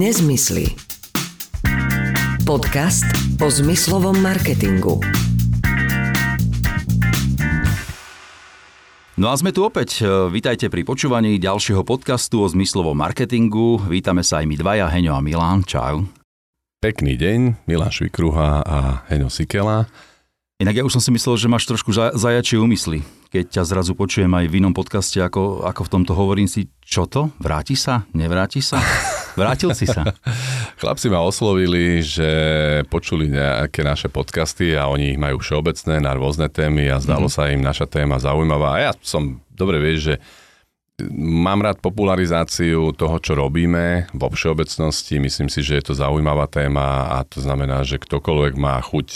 Nezmysly. Podcast o zmyslovom marketingu. No a sme tu opäť. Vítajte pri počúvaní ďalšieho podcastu o zmyslovom marketingu. Vítame sa aj my dvaja, Heňo a Milan. Čau. Pekný deň, Milan Švikruha a Heňo Sikela. Inak ja už som si myslel, že máš trošku zajačie úmysly. Keď ťa zrazu počujem aj v inom podcaste, ako, ako v tomto hovorím si, čo to? Vráti sa? Nevráti sa? Vrátil si sa. Chlapci ma oslovili, že počuli nejaké naše podcasty a oni ich majú všeobecné na rôzne témy a zdalo mm-hmm. sa im naša téma zaujímavá. A ja som dobre vieš, že mám rád popularizáciu toho, čo robíme vo všeobecnosti. Myslím si, že je to zaujímavá téma a to znamená, že ktokoľvek má chuť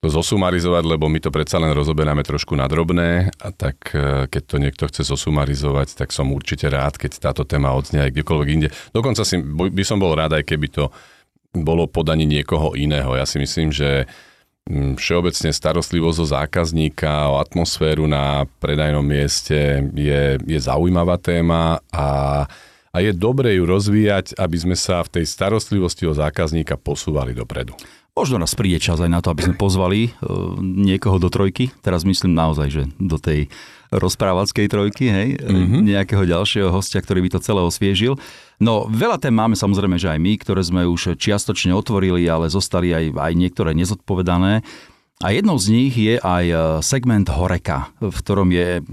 zosumarizovať, lebo my to predsa len rozoberáme trošku na drobné a tak e, keď to niekto chce zosumarizovať, tak som určite rád, keď táto téma odznie aj kdekoľvek inde. Dokonca si, by som bol rád, aj keby to bolo podaní niekoho iného. Ja si myslím, že mm, všeobecne starostlivosť o zákazníka, o atmosféru na predajnom mieste je, je zaujímavá téma a, a je dobre ju rozvíjať, aby sme sa v tej starostlivosti o zákazníka posúvali dopredu. Možno nás príde čas aj na to, aby sme pozvali uh, niekoho do trojky. Teraz myslím naozaj, že do tej rozprávackej trojky, hej, mm-hmm. nejakého ďalšieho hostia, ktorý by to celé osviežil. No, veľa tém máme samozrejme, že aj my, ktoré sme už čiastočne otvorili, ale zostali aj, aj niektoré nezodpovedané. A jednou z nich je aj e, segment Horeka, v ktorom je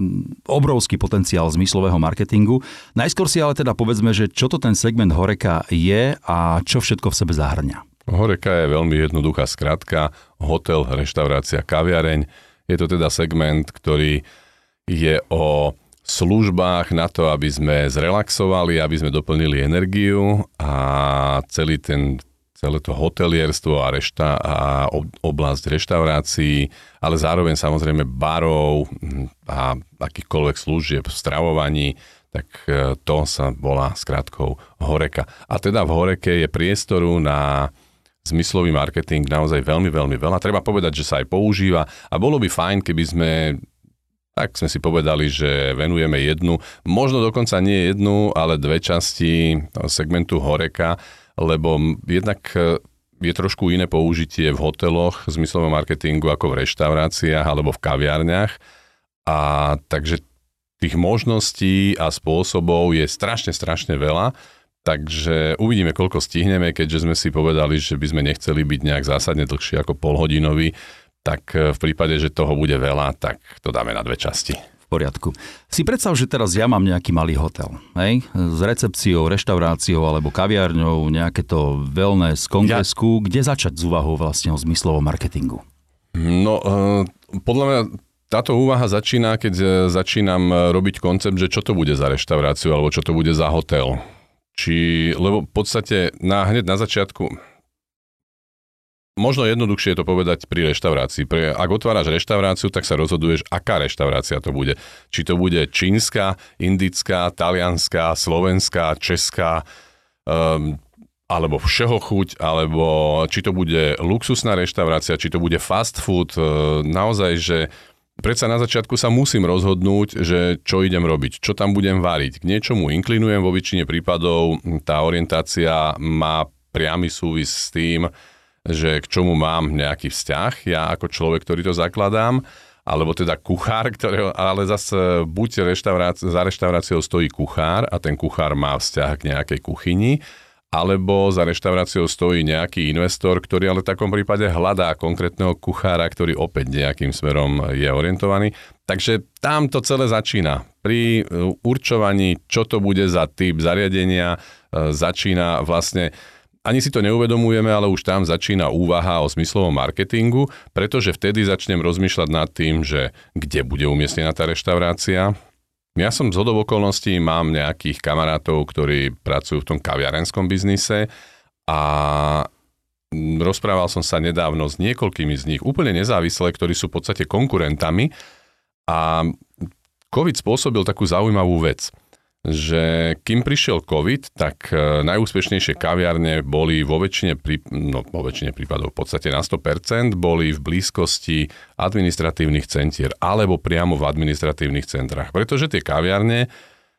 obrovský potenciál zmyslového marketingu. Najskôr si ale teda povedzme, že čo to ten segment Horeka je a čo všetko v sebe zahrňa. Horeka je veľmi jednoduchá skratka, hotel, reštaurácia, kaviareň. Je to teda segment, ktorý je o službách na to, aby sme zrelaxovali, aby sme doplnili energiu a celý ten, celé to hotelierstvo a, rešta, a oblasť reštaurácií, ale zároveň samozrejme barov a akýchkoľvek služieb v stravovaní, tak e, to sa volá skratkou Horeka. A teda v Horeke je priestoru na zmyslový marketing naozaj veľmi, veľmi veľa. Treba povedať, že sa aj používa a bolo by fajn, keby sme tak sme si povedali, že venujeme jednu, možno dokonca nie jednu, ale dve časti segmentu Horeka, lebo jednak e, je trošku iné použitie v hoteloch zmyslovom marketingu ako v reštauráciách alebo v kaviarniach. A takže tých možností a spôsobov je strašne, strašne veľa. Takže uvidíme, koľko stihneme, keďže sme si povedali, že by sme nechceli byť nejak zásadne dlhší ako polhodinový, tak e, v prípade, že toho bude veľa, tak to dáme na dve časti. V poriadku. Si predstav, že teraz ja mám nejaký malý hotel, hej? S recepciou, reštauráciou alebo kaviárňou, nejaké to wellness kongresku. Ja... Kde začať s úvahou vlastne o zmyslovom marketingu? No, uh, podľa mňa táto úvaha začína, keď e, začínam robiť koncept, že čo to bude za reštauráciu alebo čo to bude za hotel či, lebo v podstate na, hneď na začiatku, možno jednoduchšie je to povedať pri reštaurácii. Pre, ak otváraš reštauráciu, tak sa rozhoduješ, aká reštaurácia to bude. Či to bude čínska, indická, talianská, slovenská, česká, um, alebo všeho chuť, alebo či to bude luxusná reštaurácia, či to bude fast food. Uh, naozaj, že predsa na začiatku sa musím rozhodnúť, že čo idem robiť, čo tam budem variť. K niečomu inklinujem, vo väčšine prípadov tá orientácia má priamy súvis s tým, že k čomu mám nejaký vzťah, ja ako človek, ktorý to zakladám, alebo teda kuchár, ktorého, ale zase buď za reštauráciou stojí kuchár a ten kuchár má vzťah k nejakej kuchyni, alebo za reštauráciou stojí nejaký investor, ktorý ale v takom prípade hľadá konkrétneho kuchára, ktorý opäť nejakým smerom je orientovaný. Takže tam to celé začína. Pri e, určovaní, čo to bude za typ zariadenia, e, začína vlastne ani si to neuvedomujeme, ale už tam začína úvaha o zmyslovom marketingu, pretože vtedy začnem rozmýšľať nad tým, že kde bude umiestnená tá reštaurácia, ja som z okolností, mám nejakých kamarátov, ktorí pracujú v tom kaviarenskom biznise a rozprával som sa nedávno s niekoľkými z nich, úplne nezávisle, ktorí sú v podstate konkurentami a COVID spôsobil takú zaujímavú vec – že kým prišiel COVID, tak e, najúspešnejšie kaviarne boli vo väčšine, prí, no, vo väčšine prípadov v podstate na 100%, boli v blízkosti administratívnych centier alebo priamo v administratívnych centrách. Pretože tie kaviarne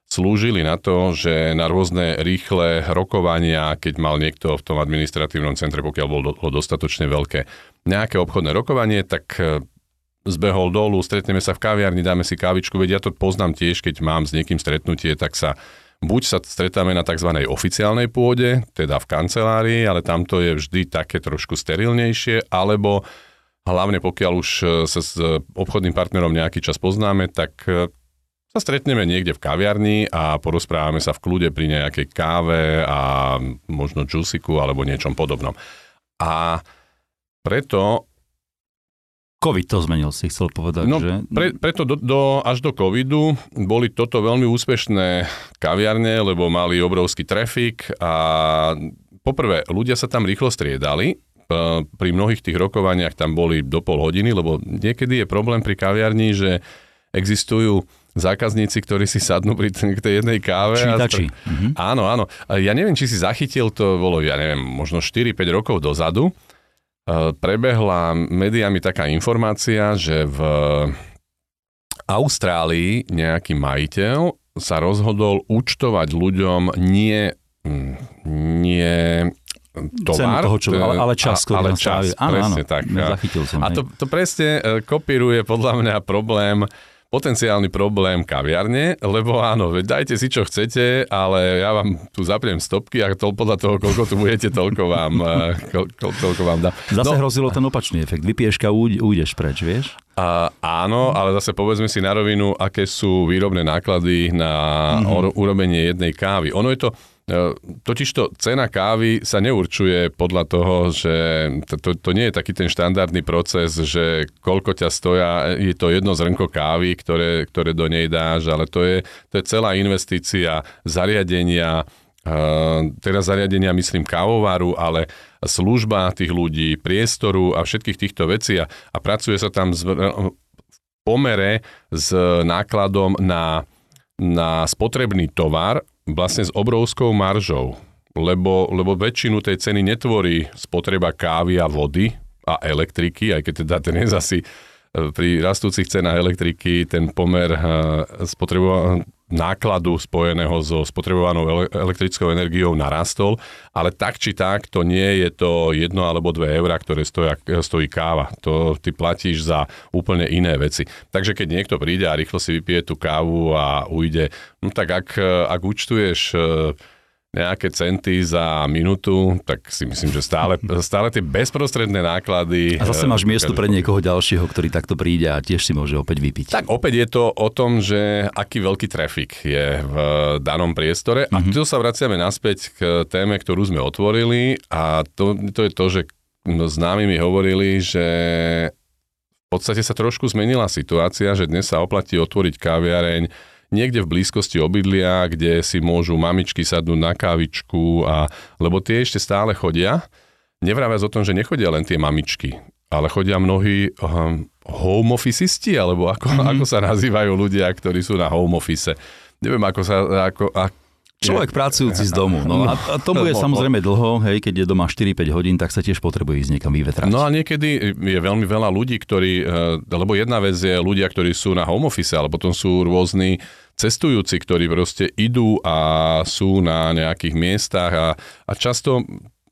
slúžili na to, že na rôzne rýchle rokovania, keď mal niekto v tom administratívnom centre, pokiaľ bolo dostatočne veľké, nejaké obchodné rokovanie, tak e, zbehol dolu, stretneme sa v kaviarni, dáme si kávičku, veď ja to poznám tiež, keď mám s niekým stretnutie, tak sa buď sa stretáme na tzv. oficiálnej pôde, teda v kancelárii, ale tamto je vždy také trošku sterilnejšie, alebo hlavne pokiaľ už e, sa s obchodným partnerom nejaký čas poznáme, tak sa stretneme niekde v kaviarni a porozprávame sa v kľude pri nejakej káve a možno džusiku alebo niečom podobnom. A preto COVID to zmenil, si chcel povedať, no, že? Pre, preto do, do, až do covidu boli toto veľmi úspešné kaviarne, lebo mali obrovský trafik a poprvé, ľudia sa tam rýchlo striedali, pri mnohých tých rokovaniach tam boli do pol hodiny, lebo niekedy je problém pri kaviarni, že existujú zákazníci, ktorí si sadnú pri t- k tej jednej káve. Čítači. A str- mm-hmm. Áno, áno. Ja neviem, či si zachytil, to bolo, ja neviem, možno 4-5 rokov dozadu. Prebehla médiami taká informácia, že v Austrálii nejaký majiteľ sa rozhodol účtovať ľuďom nie, mm, nie tovar, toho, čo, ale, ale čas, ale čas, áno, presne áno, tak. Zachytil som. A to, to presne e, kopíruje podľa mňa problém potenciálny problém kaviarne, lebo áno, veď dajte si čo chcete, ale ja vám tu zapriem stopky a to podľa toho, koľko tu budete, toľko vám, eh, ko, ko, toľko vám dám. Zase no, hrozilo ten opačný efekt. Vypieš a ujdeš preč, vieš? A, áno, ale zase povedzme si na rovinu, aké sú výrobné náklady na mm-hmm. urobenie jednej kávy. Ono je to, totižto cena kávy sa neurčuje podľa toho, že to, to, nie je taký ten štandardný proces, že koľko ťa stoja, je to jedno zrnko kávy, ktoré, ktoré do nej dáš, ale to je, to je celá investícia zariadenia, Uh, teraz zariadenia myslím kávovaru, ale služba tých ľudí, priestoru a všetkých týchto vecí a, a pracuje sa tam z, v pomere s nákladom na, na spotrebný tovar vlastne s obrovskou maržou, lebo, lebo väčšinu tej ceny netvorí spotreba kávy a vody a elektriky, aj keď teda dnes asi e, pri rastúcich cenách elektriky ten pomer e, spotreba, nákladu spojeného so spotrebovanou elektrickou energiou narastol, ale tak či tak to nie je to jedno alebo dve eurá, ktoré stoja, stojí káva. To ty platíš za úplne iné veci. Takže keď niekto príde a rýchlo si vypije tú kávu a ujde, no tak ak, ak účtuješ nejaké centy za minútu, tak si myslím, že stále, stále tie bezprostredné náklady... A zase máš miesto pre niekoho ďalšieho, ktorý takto príde a tiež si môže opäť vypiť. Tak opäť je to o tom, že aký veľký trafik je v danom priestore. Mm-hmm. A mhm. tu sa vraciame naspäť k téme, ktorú sme otvorili a to, to je to, že známi mi hovorili, že v podstate sa trošku zmenila situácia, že dnes sa oplatí otvoriť kaviareň niekde v blízkosti obydlia, kde si môžu mamičky sadnúť na kávičku, a, lebo tie ešte stále chodia. Nevrávac o tom, že nechodia len tie mamičky, ale chodia mnohí um, home officeisti, alebo ako, mm-hmm. ako sa nazývajú ľudia, ktorí sú na home office. Neviem, ako sa, ako, ako Človek pracujúci z domu. No, a, a to bude samozrejme dlho, hej, keď je doma 4-5 hodín, tak sa tiež potrebuje ísť niekam vyvetrať. No a niekedy je veľmi veľa ľudí, ktorí, eh, lebo jedna vec je ľudia, ktorí sú na home office, ale potom sú rôzni cestujúci, ktorí proste idú a sú na nejakých miestach a, a často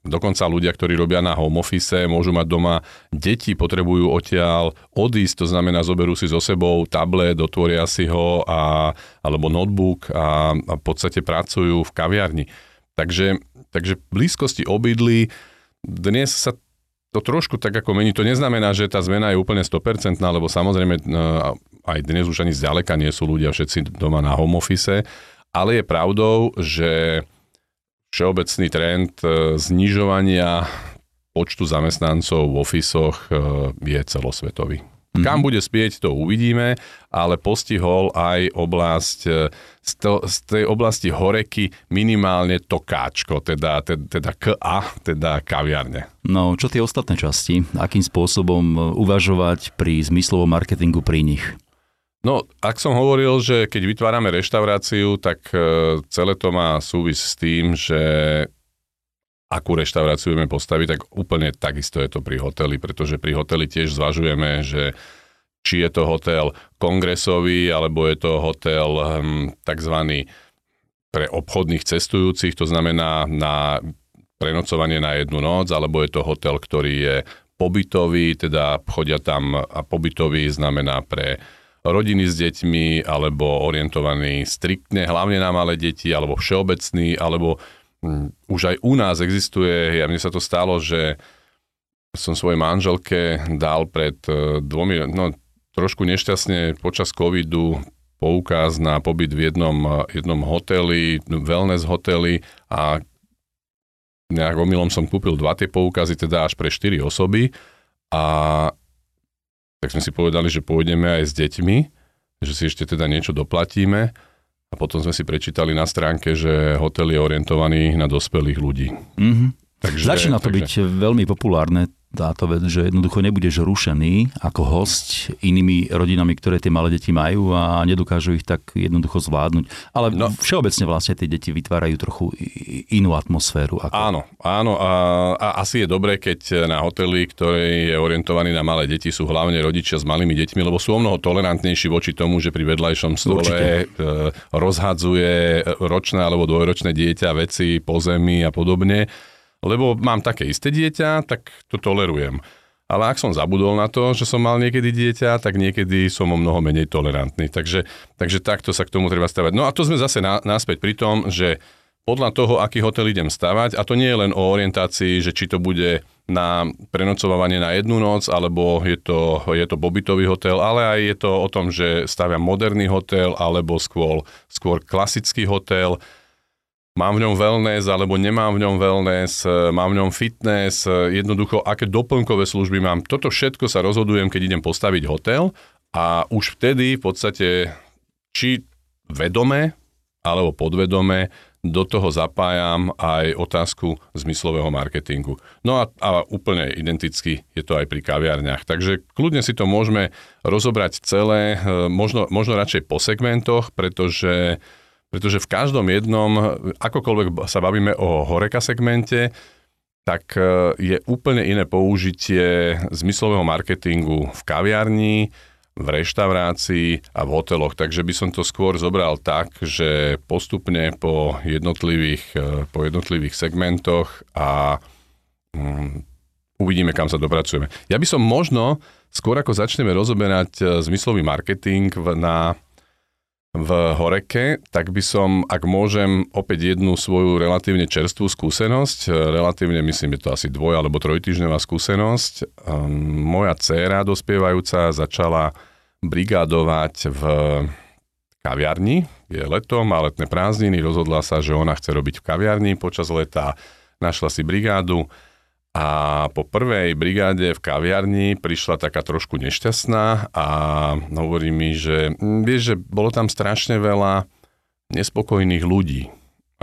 Dokonca ľudia, ktorí robia na home office, môžu mať doma deti, potrebujú odtiaľ odísť, to znamená, zoberú si so sebou tablet, otvoria si ho a, alebo notebook a, a v podstate pracujú v kaviarni. Takže, takže blízkosti obydlí dnes sa to trošku tak ako mení. To neznamená, že tá zmena je úplne 100%, lebo samozrejme no, aj dnes už ani zďaleka nie sú ľudia všetci doma na home office, ale je pravdou, že všeobecný trend e, znižovania počtu zamestnancov v ofisoch e, je celosvetový. Mm-hmm. Kam bude spieť, to uvidíme, ale postihol aj oblasť, e, z, to, z tej oblasti horeky minimálne to káčko, teda, teda, teda KA, teda kaviarne. No, čo tie ostatné časti? Akým spôsobom uvažovať pri zmyslovom marketingu pri nich? No, ak som hovoril, že keď vytvárame reštauráciu, tak e, celé to má súvis s tým, že akú reštauráciu budeme postaviť, tak úplne takisto je to pri hoteli, pretože pri hoteli tiež zvažujeme, že či je to hotel kongresový, alebo je to hotel hm, tzv. pre obchodných cestujúcich, to znamená na prenocovanie na jednu noc, alebo je to hotel, ktorý je pobytový, teda chodia tam a pobytový znamená pre rodiny s deťmi, alebo orientovaný striktne hlavne na malé deti, alebo všeobecný, alebo hm, už aj u nás existuje, ja mne sa to stalo, že som svojej manželke dal pred e, dvomi, no trošku nešťastne počas covidu poukaz na pobyt v jednom, jednom hoteli, wellness hoteli a nejak omylom som kúpil dva tie poukazy, teda až pre 4 osoby a tak sme si povedali, že pôjdeme aj s deťmi, že si ešte teda niečo doplatíme a potom sme si prečítali na stránke, že hotel je orientovaný na dospelých ľudí. Mm-hmm. Takže, Začína to takže... byť veľmi populárne táto vec, že jednoducho nebudeš rušený ako host inými rodinami, ktoré tie malé deti majú a nedokážu ich tak jednoducho zvládnuť. Ale no, všeobecne vlastne tie deti vytvárajú trochu inú atmosféru. Ako... Áno, áno a, a asi je dobré, keď na hoteli, ktorý je orientovaný na malé deti, sú hlavne rodičia s malými deťmi, lebo sú o mnoho tolerantnejší voči tomu, že pri vedľajšom stole Určite. E, rozhadzuje ročné alebo dvojročné dieťa veci po zemi a podobne lebo mám také isté dieťa, tak to tolerujem. Ale ak som zabudol na to, že som mal niekedy dieťa, tak niekedy som o mnoho menej tolerantný. Takže, takže takto sa k tomu treba stavať. No a to sme zase náspäť pri tom, že podľa toho, aký hotel idem stavať, a to nie je len o orientácii, že či to bude na prenocovanie na jednu noc, alebo je to, je to pobytový hotel, ale aj je to o tom, že staviam moderný hotel, alebo skôr, skôr klasický hotel, mám v ňom wellness alebo nemám v ňom wellness, e, mám v ňom fitness, e, jednoducho aké doplnkové služby mám. Toto všetko sa rozhodujem, keď idem postaviť hotel a už vtedy v podstate či vedome alebo podvedome do toho zapájam aj otázku zmyslového marketingu. No a, a úplne identicky je to aj pri kaviarniach. Takže kľudne si to môžeme rozobrať celé, e, možno, možno radšej po segmentoch, pretože pretože v každom jednom, akokoľvek sa bavíme o horeka segmente, tak e, je úplne iné použitie zmyslového marketingu v kaviarni, v reštaurácii a v hoteloch. Takže by som to skôr zobral tak, že postupne po jednotlivých, e, po jednotlivých segmentoch a um, uvidíme, kam sa dopracujeme. Ja by som možno, skôr ako začneme rozoberať e, zmyslový marketing na v Horeke, tak by som, ak môžem, opäť jednu svoju relatívne čerstvú skúsenosť, relatívne myslím, je to asi dvoj alebo trojtyžňová skúsenosť. Ehm, moja dcéra dospievajúca začala brigádovať v kaviarni, je letom, má letné prázdniny, rozhodla sa, že ona chce robiť v kaviarni počas leta, našla si brigádu, a po prvej brigáde v kaviarni prišla taká trošku nešťastná a hovorí mi, že hm, vieš, že bolo tam strašne veľa nespokojných ľudí.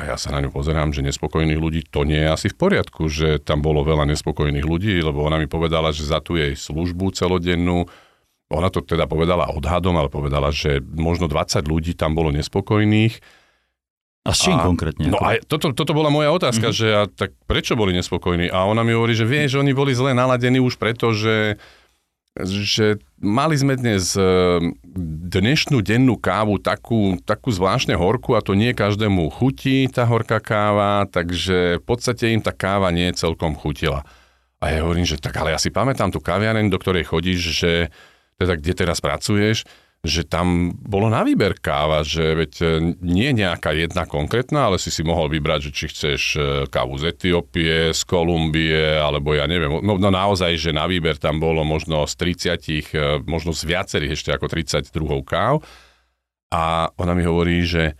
A ja sa na ňu pozerám, že nespokojných ľudí to nie je asi v poriadku, že tam bolo veľa nespokojných ľudí, lebo ona mi povedala, že za tú jej službu celodennú, ona to teda povedala odhadom, ale povedala, že možno 20 ľudí tam bolo nespokojných a s čím a, konkrétne? No a toto, toto bola moja otázka, mm-hmm. že a, tak prečo boli nespokojní? A ona mi hovorí, že vie, že oni boli zle naladení už preto, že, že mali sme dnes e, dnešnú dennú kávu takú, takú zvláštne horku a to nie každému chutí tá horká káva, takže v podstate im tá káva nie celkom chutila. A ja hovorím, že tak ale ja si pamätám tú kaviareň, do ktorej chodíš, že teda kde teraz pracuješ, že tam bolo na výber káva, že veď e, nie nejaká jedna konkrétna, ale si si mohol vybrať, že či chceš e, kávu z Etiópie, z Kolumbie, alebo ja neviem, no, no naozaj, že na výber tam bolo možno z 30, e, možno z viacerých ešte ako 30 druhov káv. A ona mi hovorí, že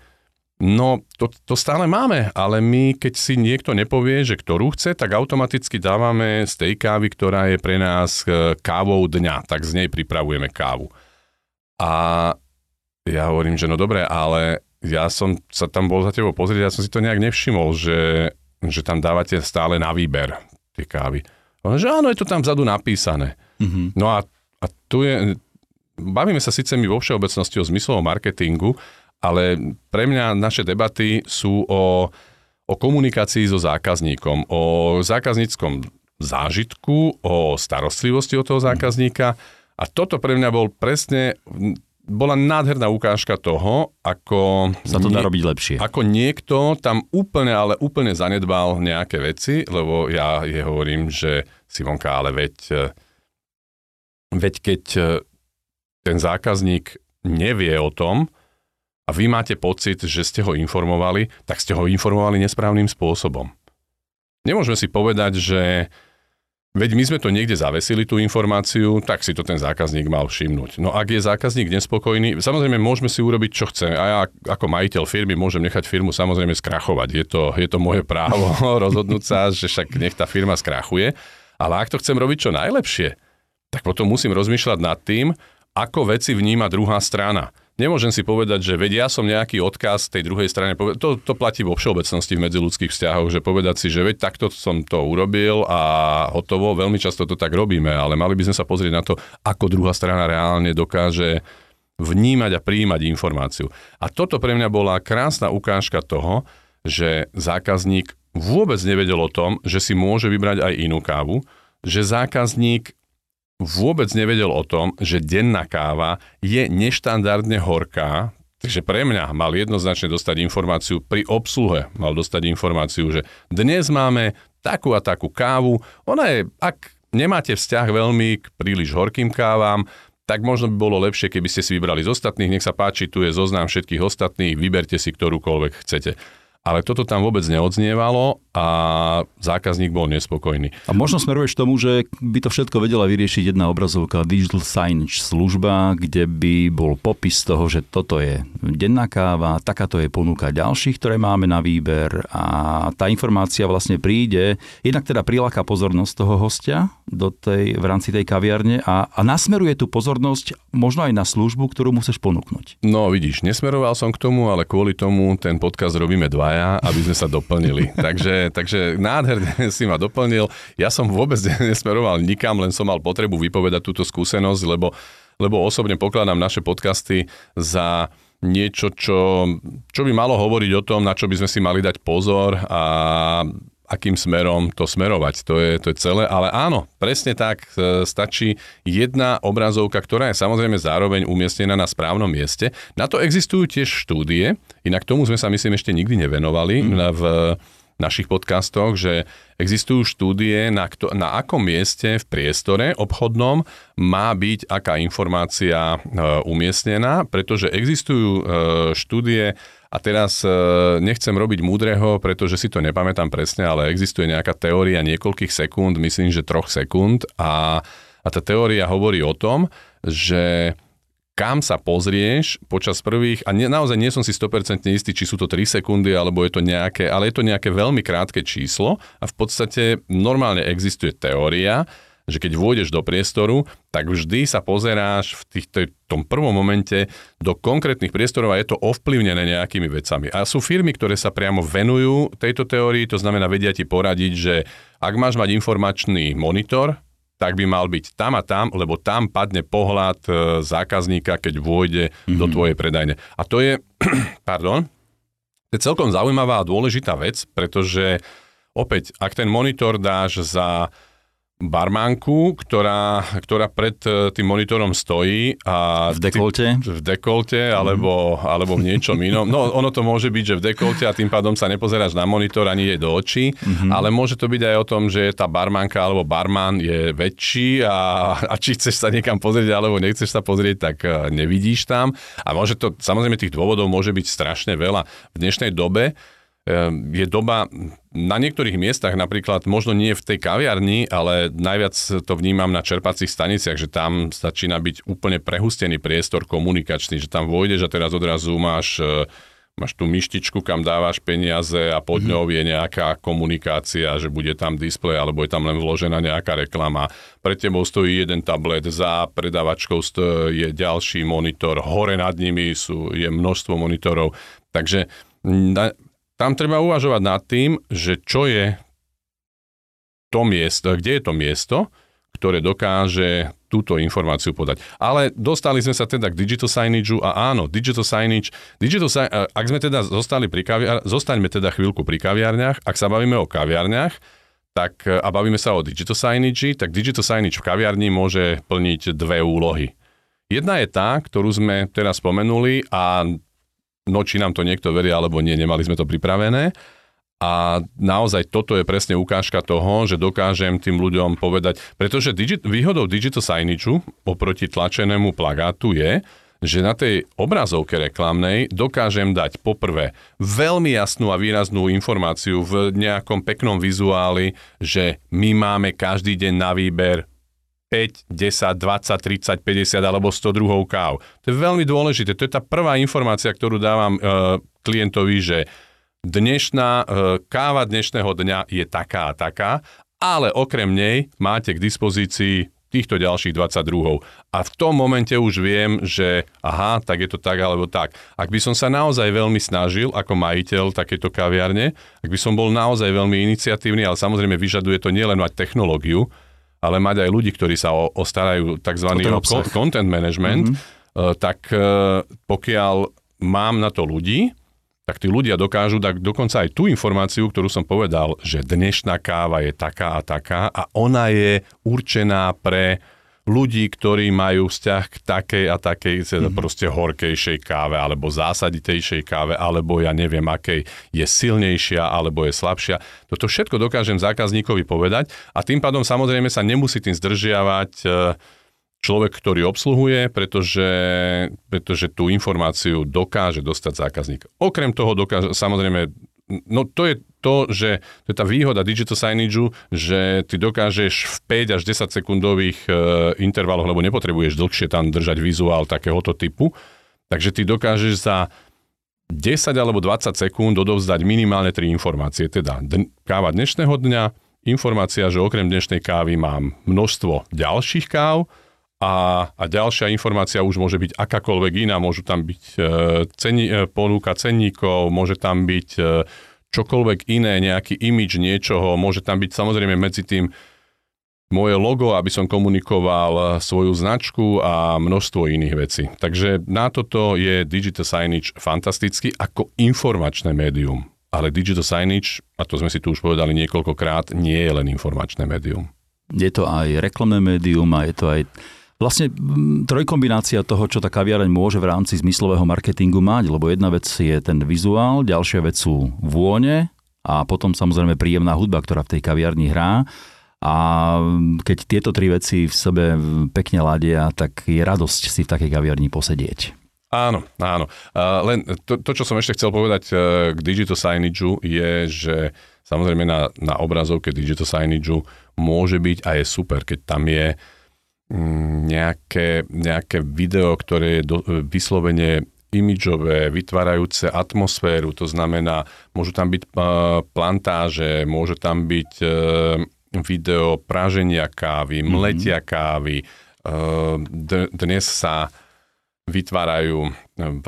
no to, to stále máme, ale my keď si niekto nepovie, že ktorú chce, tak automaticky dávame z tej kávy, ktorá je pre nás kávou dňa, tak z nej pripravujeme kávu. A ja hovorím, že no dobre, ale ja som sa tam bol za tebou pozrieť, ja som si to nejak nevšimol, že, že tam dávate stále na výber tie kávy. On, že áno, je to tam vzadu napísané. Mm-hmm. No a, a tu je, bavíme sa síce my vo všeobecnosti o zmyslovom marketingu, ale pre mňa naše debaty sú o, o komunikácii so zákazníkom, o zákazníckom zážitku, o starostlivosti od toho zákazníka. Mm a toto pre mňa bol presne bola nádherná ukážka toho, ako... Sa to dá robiť lepšie. Ako niekto tam úplne, ale úplne zanedbal nejaké veci, lebo ja je hovorím, že Simonka, ale veď, e, veď keď e, ten zákazník nevie o tom a vy máte pocit, že ste ho informovali, tak ste ho informovali nesprávnym spôsobom. Nemôžeme si povedať, že Veď my sme to niekde zavesili, tú informáciu, tak si to ten zákazník mal všimnúť. No ak je zákazník nespokojný, samozrejme môžeme si urobiť, čo chceme. A ja ako majiteľ firmy môžem nechať firmu samozrejme skrachovať. Je to, je to moje právo rozhodnúť sa, že však nech tá firma skrachuje. Ale ak to chcem robiť čo najlepšie, tak potom musím rozmýšľať nad tým, ako veci vníma druhá strana. Nemôžem si povedať, že vedia ja som nejaký odkaz tej druhej strane. To, to platí vo všeobecnosti v medziludských vzťahoch, že povedať si, že veď takto som to urobil a hotovo. Veľmi často to tak robíme, ale mali by sme sa pozrieť na to, ako druhá strana reálne dokáže vnímať a prijímať informáciu. A toto pre mňa bola krásna ukážka toho, že zákazník vôbec nevedel o tom, že si môže vybrať aj inú kávu, že zákazník vôbec nevedel o tom, že denná káva je neštandardne horká, Takže pre mňa mal jednoznačne dostať informáciu pri obsluhe, mal dostať informáciu, že dnes máme takú a takú kávu, ona je, ak nemáte vzťah veľmi k príliš horkým kávam, tak možno by bolo lepšie, keby ste si vybrali z ostatných, nech sa páči, tu je zoznam všetkých ostatných, vyberte si ktorúkoľvek chcete ale toto tam vôbec neodznievalo a zákazník bol nespokojný. A možno smeruješ tomu, že by to všetko vedela vyriešiť jedna obrazovka Digital Signage služba, kde by bol popis toho, že toto je denná káva, takáto je ponuka ďalších, ktoré máme na výber a tá informácia vlastne príde, jednak teda priláka pozornosť toho hostia do tej, v rámci tej kaviarne a, a nasmeruje tú pozornosť možno aj na službu, ktorú musíš ponúknuť. No vidíš, nesmeroval som k tomu, ale kvôli tomu ten podcast robíme dva dvaja, aby sme sa doplnili. takže, takže nádherne si ma doplnil. Ja som vôbec nesmeroval nikam, len som mal potrebu vypovedať túto skúsenosť, lebo, lebo osobne pokladám naše podcasty za niečo, čo, čo by malo hovoriť o tom, na čo by sme si mali dať pozor a akým smerom to smerovať. To je, to je celé. Ale áno, presne tak. E, stačí jedna obrazovka, ktorá je samozrejme zároveň umiestnená na správnom mieste. Na to existujú tiež štúdie, inak tomu sme sa myslím ešte nikdy nevenovali mm. v našich podcastoch, že existujú štúdie, na, kto, na akom mieste v priestore obchodnom má byť aká informácia e, umiestnená, pretože existujú e, štúdie a teraz e, nechcem robiť múdreho, pretože si to nepamätám presne, ale existuje nejaká teória niekoľkých sekúnd, myslím, že troch sekúnd. A, a tá teória hovorí o tom, že kam sa pozrieš počas prvých, a ne, naozaj nie som si 100% istý, či sú to 3 sekundy, alebo je to nejaké, ale je to nejaké veľmi krátke číslo. A v podstate normálne existuje teória, že keď vôjdeš do priestoru, tak vždy sa pozeráš v týchto, tom prvom momente do konkrétnych priestorov a je to ovplyvnené nejakými vecami. A sú firmy, ktoré sa priamo venujú tejto teórii, to znamená vedia ti poradiť, že ak máš mať informačný monitor, tak by mal byť tam a tam, lebo tam padne pohľad e, zákazníka, keď vôjde mm-hmm. do tvojej predajne. A to je, pardon, to je celkom zaujímavá a dôležitá vec, pretože opäť, ak ten monitor dáš za barmánku, ktorá, ktorá pred e, tým monitorom stojí. A v dekolte? Tý, v dekolte, alebo, mm. alebo v niečom inom. No ono to môže byť, že v dekolte a tým pádom sa nepozeráš na monitor ani jej do očí, mm-hmm. ale môže to byť aj o tom, že tá barmánka alebo barman je väčší a, a či chceš sa niekam pozrieť alebo nechceš sa pozrieť, tak e, nevidíš tam. A môže to, samozrejme tých dôvodov môže byť strašne veľa. V dnešnej dobe je doba na niektorých miestach, napríklad možno nie v tej kaviarni, ale najviac to vnímam na čerpacích staniciach, že tam začína byť úplne prehustený priestor komunikačný, že tam vojdeš a teraz odrazu máš e, máš tú myštičku, kam dávaš peniaze a pod mhm. ňou je nejaká komunikácia, že bude tam displej alebo je tam len vložená nejaká reklama. Pred tebou stojí jeden tablet, za predavačkou je ďalší monitor, hore nad nimi sú, je množstvo monitorov. Takže na, tam treba uvažovať nad tým, že čo je to miesto, kde je to miesto, ktoré dokáže túto informáciu podať. Ale dostali sme sa teda k digital signage a áno, digital signage, digital sign, ak sme teda zostali pri kaviar, zostaňme teda chvíľku pri kaviarniach, ak sa bavíme o kaviarniach, tak a bavíme sa o digital signage, tak digital signage v kaviarni môže plniť dve úlohy. Jedna je tá, ktorú sme teraz spomenuli a no či nám to niekto verí alebo nie, nemali sme to pripravené. A naozaj toto je presne ukážka toho, že dokážem tým ľuďom povedať, pretože digi- výhodou digital signage oproti tlačenému plagátu je, že na tej obrazovke reklamnej dokážem dať poprvé veľmi jasnú a výraznú informáciu v nejakom peknom vizuáli, že my máme každý deň na výber 5, 10, 20, 30, 50 alebo 100 druhov káv. To je veľmi dôležité. To je tá prvá informácia, ktorú dávam e, klientovi, že dnešná e, káva dnešného dňa je taká a taká, ale okrem nej máte k dispozícii týchto ďalších 20 druhov. A v tom momente už viem, že aha, tak je to tak alebo tak. Ak by som sa naozaj veľmi snažil ako majiteľ takéto kaviarne, ak by som bol naozaj veľmi iniciatívny, ale samozrejme vyžaduje to nielen mať technológiu, ale mať aj ľudí, ktorí sa o, o starajú tzv. O content management, mm-hmm. tak e, pokiaľ mám na to ľudí, tak tí ľudia dokážu dať dokonca aj tú informáciu, ktorú som povedal, že dnešná káva je taká a taká a ona je určená pre ľudí, ktorí majú vzťah k takej a takej mm-hmm. proste horkejšej káve alebo zásaditejšej káve alebo ja neviem akej je silnejšia alebo je slabšia. Toto všetko dokážem zákazníkovi povedať a tým pádom samozrejme sa nemusí tým zdržiavať uh, človek, ktorý obsluhuje, pretože, pretože tú informáciu dokáže dostať zákazník. Okrem toho dokáže, samozrejme, no to je to, že to je tá výhoda digital signage, že ty dokážeš v 5 až 10 sekundových e, intervaloch, lebo nepotrebuješ dlhšie tam držať vizuál takéhoto typu, takže ty dokážeš za 10 alebo 20 sekúnd odovzdať minimálne 3 informácie. Teda káva dnešného dňa, informácia, že okrem dnešnej kávy mám množstvo ďalších káv, a, a ďalšia informácia už môže byť akákoľvek iná. Môžu tam byť e, ceni, e, ponúka cenníkov, môže tam byť e, čokoľvek iné, nejaký imič niečoho, môže tam byť samozrejme medzi tým moje logo, aby som komunikoval svoju značku a množstvo iných vecí. Takže na toto je digital signage fantastický ako informačné médium. Ale digital signage, a to sme si tu už povedali niekoľkokrát, nie je len informačné médium. Je to aj reklamné médium a je to aj vlastne trojkombinácia toho, čo tá kaviareň môže v rámci zmyslového marketingu mať, lebo jedna vec je ten vizuál, ďalšia vec sú vône a potom samozrejme príjemná hudba, ktorá v tej kaviarni hrá. A keď tieto tri veci v sebe pekne ladia, tak je radosť si v takej kaviarni posedieť. Áno, áno. Len to, to, čo som ešte chcel povedať e, k digital signage je, že samozrejme na, na obrazovke digital signage môže byť a je super, keď tam je Mm, nejaké, nejaké video, ktoré je do, vyslovene imidžové, vytvárajúce atmosféru, to znamená, môžu tam byť uh, plantáže, môže tam byť uh, video práženia kávy, mhm. mletia mm-hmm. kávy. D- dnes sa vytvárajú v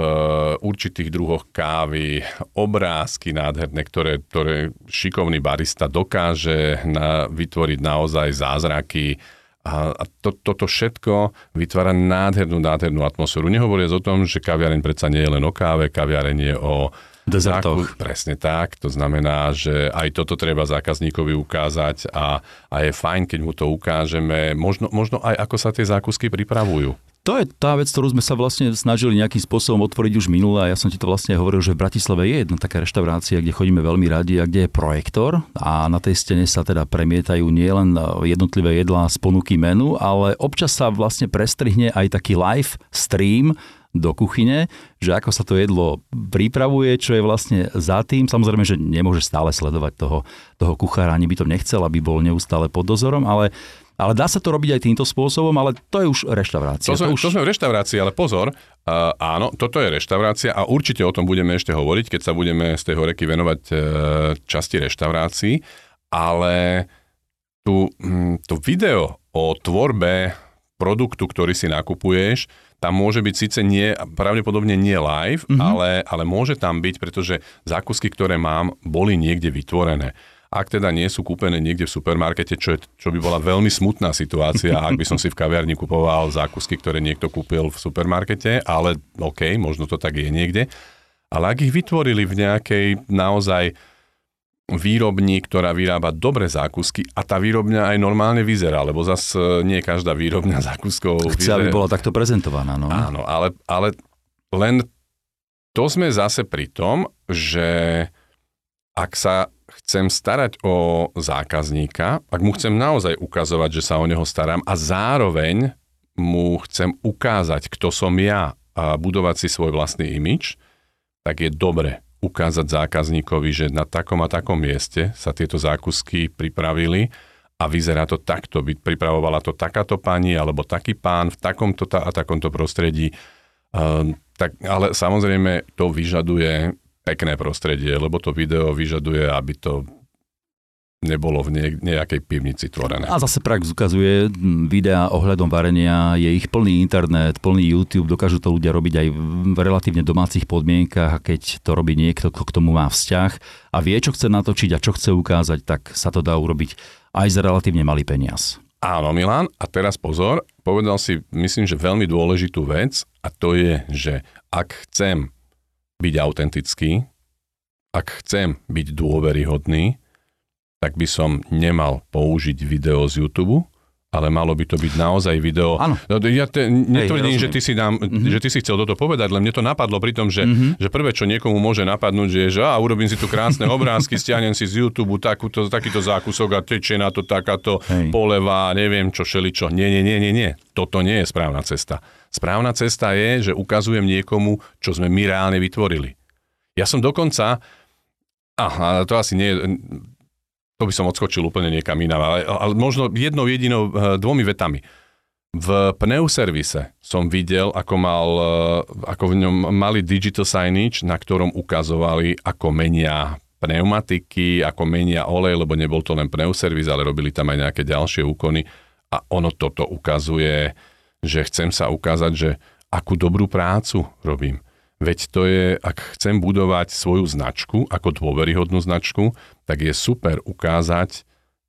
určitých druhoch kávy obrázky nádherné, ktoré, ktoré šikovný barista dokáže na, vytvoriť naozaj zázraky a, a to, toto všetko vytvára nádhernú, nádhernú atmosféru. Nehovoriac o tom, že kaviareň predsa nie je len o káve, kaviareň je o dezertoch. Presne tak. To znamená, že aj toto treba zákazníkovi ukázať a, a je fajn, keď mu to ukážeme. Možno, možno aj ako sa tie zákusky pripravujú. To je tá vec, ktorú sme sa vlastne snažili nejakým spôsobom otvoriť už minule a ja som ti to vlastne hovoril, že v Bratislave je jedna taká reštaurácia, kde chodíme veľmi radi a kde je projektor a na tej stene sa teda premietajú nielen jednotlivé jedlá z ponuky menu, ale občas sa vlastne prestrihne aj taký live stream do kuchyne, že ako sa to jedlo pripravuje, čo je vlastne za tým. Samozrejme, že nemôže stále sledovať toho, toho kuchára, ani by to nechcel, aby bol neustále pod dozorom, ale ale dá sa to robiť aj týmto spôsobom, ale to je už reštaurácia. To, to, už... to sme v reštaurácii, ale pozor, uh, áno, toto je reštaurácia a určite o tom budeme ešte hovoriť, keď sa budeme z tej horeky venovať uh, časti reštaurácií, ale tu, um, to video o tvorbe produktu, ktorý si nakupuješ, tam môže byť síce nie, pravdepodobne nie live, mm-hmm. ale, ale môže tam byť, pretože zákusky, ktoré mám, boli niekde vytvorené ak teda nie sú kúpené niekde v supermarkete, čo, je, čo by bola veľmi smutná situácia, ak by som si v kaviarni kupoval zákusky, ktoré niekto kúpil v supermarkete, ale OK, možno to tak je niekde. Ale ak ich vytvorili v nejakej naozaj výrobní, ktorá vyrába dobré zákusky a tá výrobňa aj normálne vyzerá, lebo zase nie každá výrobňa zákuskov Chce, vyzerá. aby bola takto prezentovaná. No. Áno, ale, ale len to sme zase pri tom, že ak sa chcem starať o zákazníka, ak mu chcem naozaj ukazovať, že sa o neho starám a zároveň mu chcem ukázať, kto som ja a budovať si svoj vlastný imič, tak je dobre ukázať zákazníkovi, že na takom a takom mieste sa tieto zákusky pripravili a vyzerá to takto. By pripravovala to takáto pani alebo taký pán v takomto a takomto prostredí. Uh, tak, ale samozrejme to vyžaduje pekné prostredie, lebo to video vyžaduje, aby to nebolo v nejakej pivnici tvorené. A zase prax ukazuje, videá ohľadom varenia, je ich plný internet, plný YouTube, dokážu to ľudia robiť aj v relatívne domácich podmienkach a keď to robí niekto, kto k tomu má vzťah a vie, čo chce natočiť a čo chce ukázať, tak sa to dá urobiť aj za relatívne malý peniaz. Áno, Milan, a teraz pozor, povedal si, myslím, že veľmi dôležitú vec a to je, že ak chcem byť autentický, ak chcem byť dôveryhodný, tak by som nemal použiť video z YouTube, ale malo by to byť naozaj video. Áno. No, ja te, netvrdím, že ty, si dám, mm-hmm. že ty si chcel toto povedať, len mne to napadlo pri tom, že, mm-hmm. že prvé, čo niekomu môže napadnúť, že je, že á, urobím si tu krásne obrázky, stiahnem si z YouTube takúto, takýto zákusok a tečie na to takáto Hej. poleva, neviem čo, šeličo. Nie, nie, nie, nie, nie. Toto nie je správna cesta. Správna cesta je, že ukazujem niekomu, čo sme my reálne vytvorili. Ja som dokonca, aha, to asi nie to by som odskočil úplne niekam inám, ale, ale možno jednou jedinou, eh, dvomi vetami. V pneuservise som videl, ako, mal, eh, ako v ňom mali digital signage, na ktorom ukazovali, ako menia pneumatiky, ako menia olej, lebo nebol to len pneuservis, ale robili tam aj nejaké ďalšie úkony. A ono toto ukazuje, že chcem sa ukázať, že akú dobrú prácu robím. Veď to je, ak chcem budovať svoju značku ako dôveryhodnú značku, tak je super ukázať,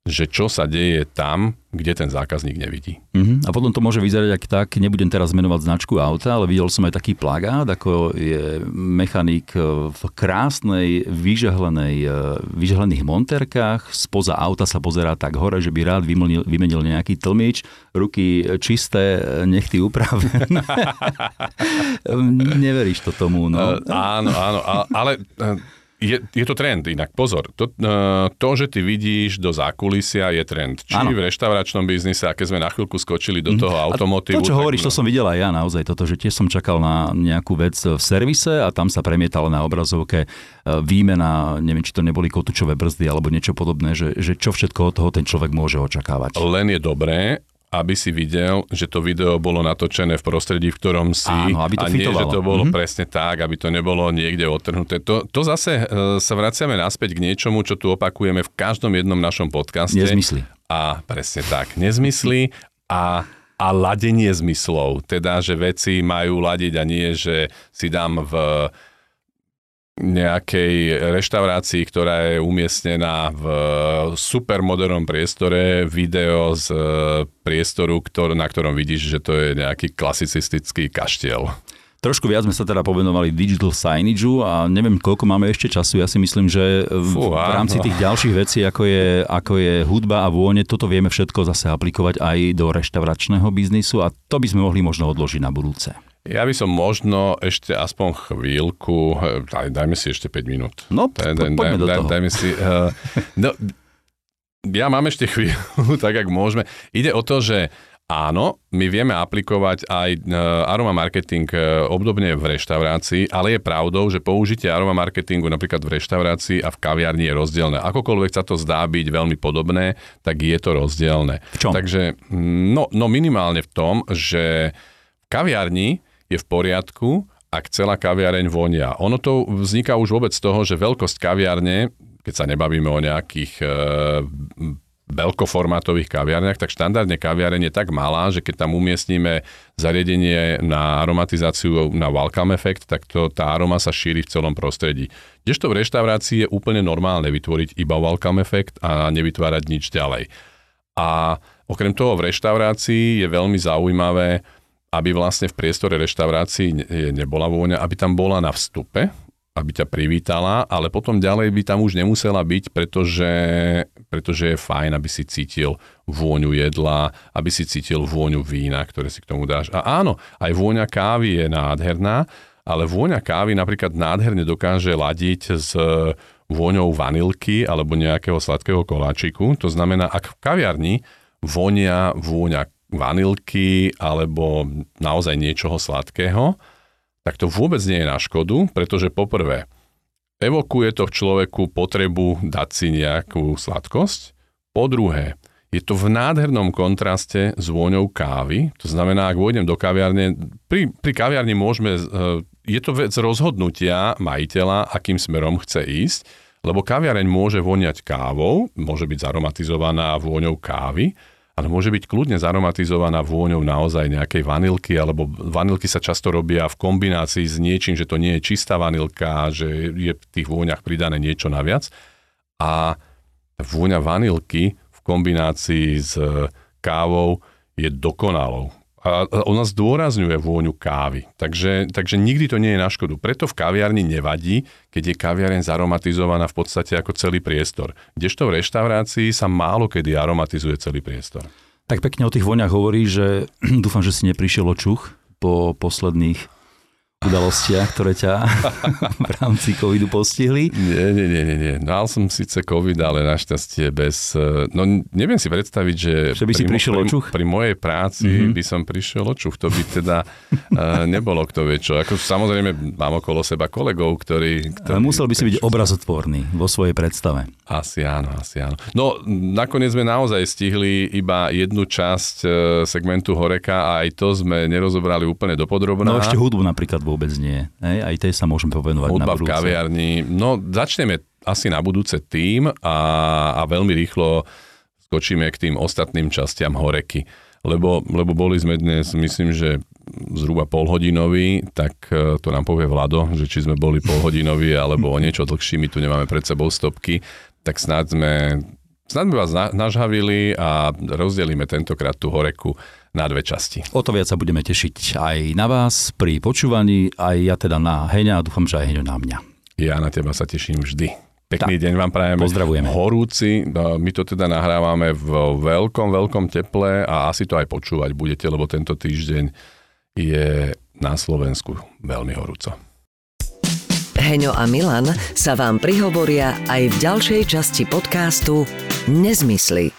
že čo sa deje tam, kde ten zákazník nevidí. Uh-huh. A potom to môže vyzerať ak tak, nebudem teraz menovať značku auta, ale videl som aj taký plagát, ako je mechanik v krásnej, vyžehlenej, e, vyžehlených monterkách, spoza auta sa pozerá tak hore, že by rád vymenil, vymenil nejaký tlmič, ruky čisté, nechty upravené. Neveríš to tomu, no? Uh, áno, áno, ale je, je to trend inak, pozor. To, uh, to, že ty vidíš do zákulisia, je trend. Či ano. v reštauračnom biznise, a keď sme na chvíľku skočili do mhm. toho automotívu. To, čo hovoríš, no... to som videl aj ja naozaj, toto, že tiež som čakal na nejakú vec v servise a tam sa premietala na obrazovke e, výmena, neviem, či to neboli kotúčové brzdy alebo niečo podobné, že, že čo všetko od toho ten človek môže očakávať. Len je dobré, aby si videl, že to video bolo natočené v prostredí, v ktorom si Áno, aby to a nie, že to bolo mm-hmm. presne tak, aby to nebolo niekde odtrhnuté. To, to zase uh, sa vraciame naspäť k niečomu, čo tu opakujeme v každom jednom našom podcaste. Nezmysly. A presne tak, nezmysly a a ladenie zmyslov, teda, že veci majú ladiť a nie, že si dám v nejakej reštaurácii, ktorá je umiestnená v supermodernom priestore, video z e, priestoru, ktor- na ktorom vidíš, že to je nejaký klasicistický kaštiel. Trošku viac sme sa teda povenovali digital signageu a neviem, koľko máme ešte času. Ja si myslím, že v, v rámci tých ďalších vecí, ako je, ako je hudba a vône, toto vieme všetko zase aplikovať aj do reštauračného biznisu a to by sme mohli možno odložiť na budúce. Ja by som možno ešte aspoň chvíľku, daj, dajme si ešte 5 minút. No, daj, daj, poďme daj, do toho. Dajme si, uh, no, ja mám ešte chvíľu, tak ak môžeme. Ide o to, že áno, my vieme aplikovať aj uh, aroma marketing obdobne v reštaurácii, ale je pravdou, že použitie aroma marketingu napríklad v reštaurácii a v kaviarni je rozdielne. Akokoľvek sa to zdá byť veľmi podobné, tak je to rozdielne. V čom? Takže no, no minimálne v tom, že v kaviarni je v poriadku, ak celá kaviareň vonia. Ono to vzniká už vôbec z toho, že veľkosť kaviarne, keď sa nebavíme o nejakých e, veľkoformátových kaviarniach, tak štandardne kaviareň je tak malá, že keď tam umiestnime zariadenie na aromatizáciu na welcome effect, tak to, tá aroma sa šíri v celom prostredí. Kdežto v reštaurácii je úplne normálne vytvoriť iba welcome effect a nevytvárať nič ďalej. A okrem toho v reštaurácii je veľmi zaujímavé, aby vlastne v priestore reštaurácií nebola vôňa, aby tam bola na vstupe aby ťa privítala, ale potom ďalej by tam už nemusela byť, pretože, pretože je fajn, aby si cítil vôňu jedla, aby si cítil vôňu vína, ktoré si k tomu dáš. A áno, aj vôňa kávy je nádherná, ale vôňa kávy napríklad nádherne dokáže ladiť s vôňou vanilky alebo nejakého sladkého koláčiku. To znamená, ak v kaviarni vonia vôňa vanilky alebo naozaj niečoho sladkého, tak to vôbec nie je na škodu, pretože poprvé, evokuje to v človeku potrebu dať si nejakú sladkosť. Po druhé, je to v nádhernom kontraste s vôňou kávy. To znamená, ak vôjdem do kaviarne, pri, pri kaviarni môžeme, e, je to vec rozhodnutia majiteľa, akým smerom chce ísť, lebo kaviareň môže voňať kávou, môže byť zaromatizovaná vôňou kávy, ale môže byť kľudne zaromatizovaná vôňou naozaj nejakej vanilky, alebo vanilky sa často robia v kombinácii s niečím, že to nie je čistá vanilka, že je v tých vôňach pridané niečo naviac. A vôňa vanilky v kombinácii s kávou je dokonalou a ona zdôrazňuje vôňu kávy. Takže, takže nikdy to nie je na škodu. Preto v kaviarni nevadí, keď je kaviareň zaromatizovaná v podstate ako celý priestor. Kdežto v reštaurácii sa málo kedy aromatizuje celý priestor. Tak pekne o tých voňach hovorí, že dúfam, že si neprišiel očuch po posledných udalostiach, ktoré ťa v rámci covidu postihli? Nie, nie, nie, nie, nie. Mal som síce covid, ale našťastie bez... Eh, no neviem si predstaviť, že... Že by si pri, prišiel pri, očuch? Pri mojej práci mm-hmm. by som prišiel očuch. To by teda uh, nebolo kto vie čo. Ako, samozrejme mám okolo seba kolegov, ktorí... ktorí Musel by si byť obrazotvorný vo svojej predstave. Asi áno, asi áno. No nakoniec sme naozaj stihli iba jednu časť eh, segmentu Horeka a aj to sme nerozobrali úplne dopodrobná. No ešte hudbu napríklad vôbec nie. Hej? Aj tej sa môžeme povenovať Hudba na budúce. v kaviarni. No, začneme asi na budúce tým a, a veľmi rýchlo skočíme k tým ostatným častiam horeky. Lebo, lebo boli sme dnes, myslím, že zhruba polhodinový, tak e, to nám povie Vlado, že či sme boli polhodinoví alebo o niečo dlhší, my tu nemáme pred sebou stopky, tak snáď sme, snáď sme vás nažhavili a rozdelíme tentokrát tú horeku na dve časti. O to viac sa budeme tešiť aj na vás pri počúvaní, aj ja teda na Heňa a dúfam, že aj Heňo na mňa. Ja na teba sa teším vždy. Pekný tak, deň vám prajeme. Pozdravujeme. Horúci, no, my to teda nahrávame v veľkom, veľkom teple a asi to aj počúvať budete, lebo tento týždeň je na Slovensku veľmi horúco. Heňo a Milan sa vám prihovoria aj v ďalšej časti podcastu Nezmysly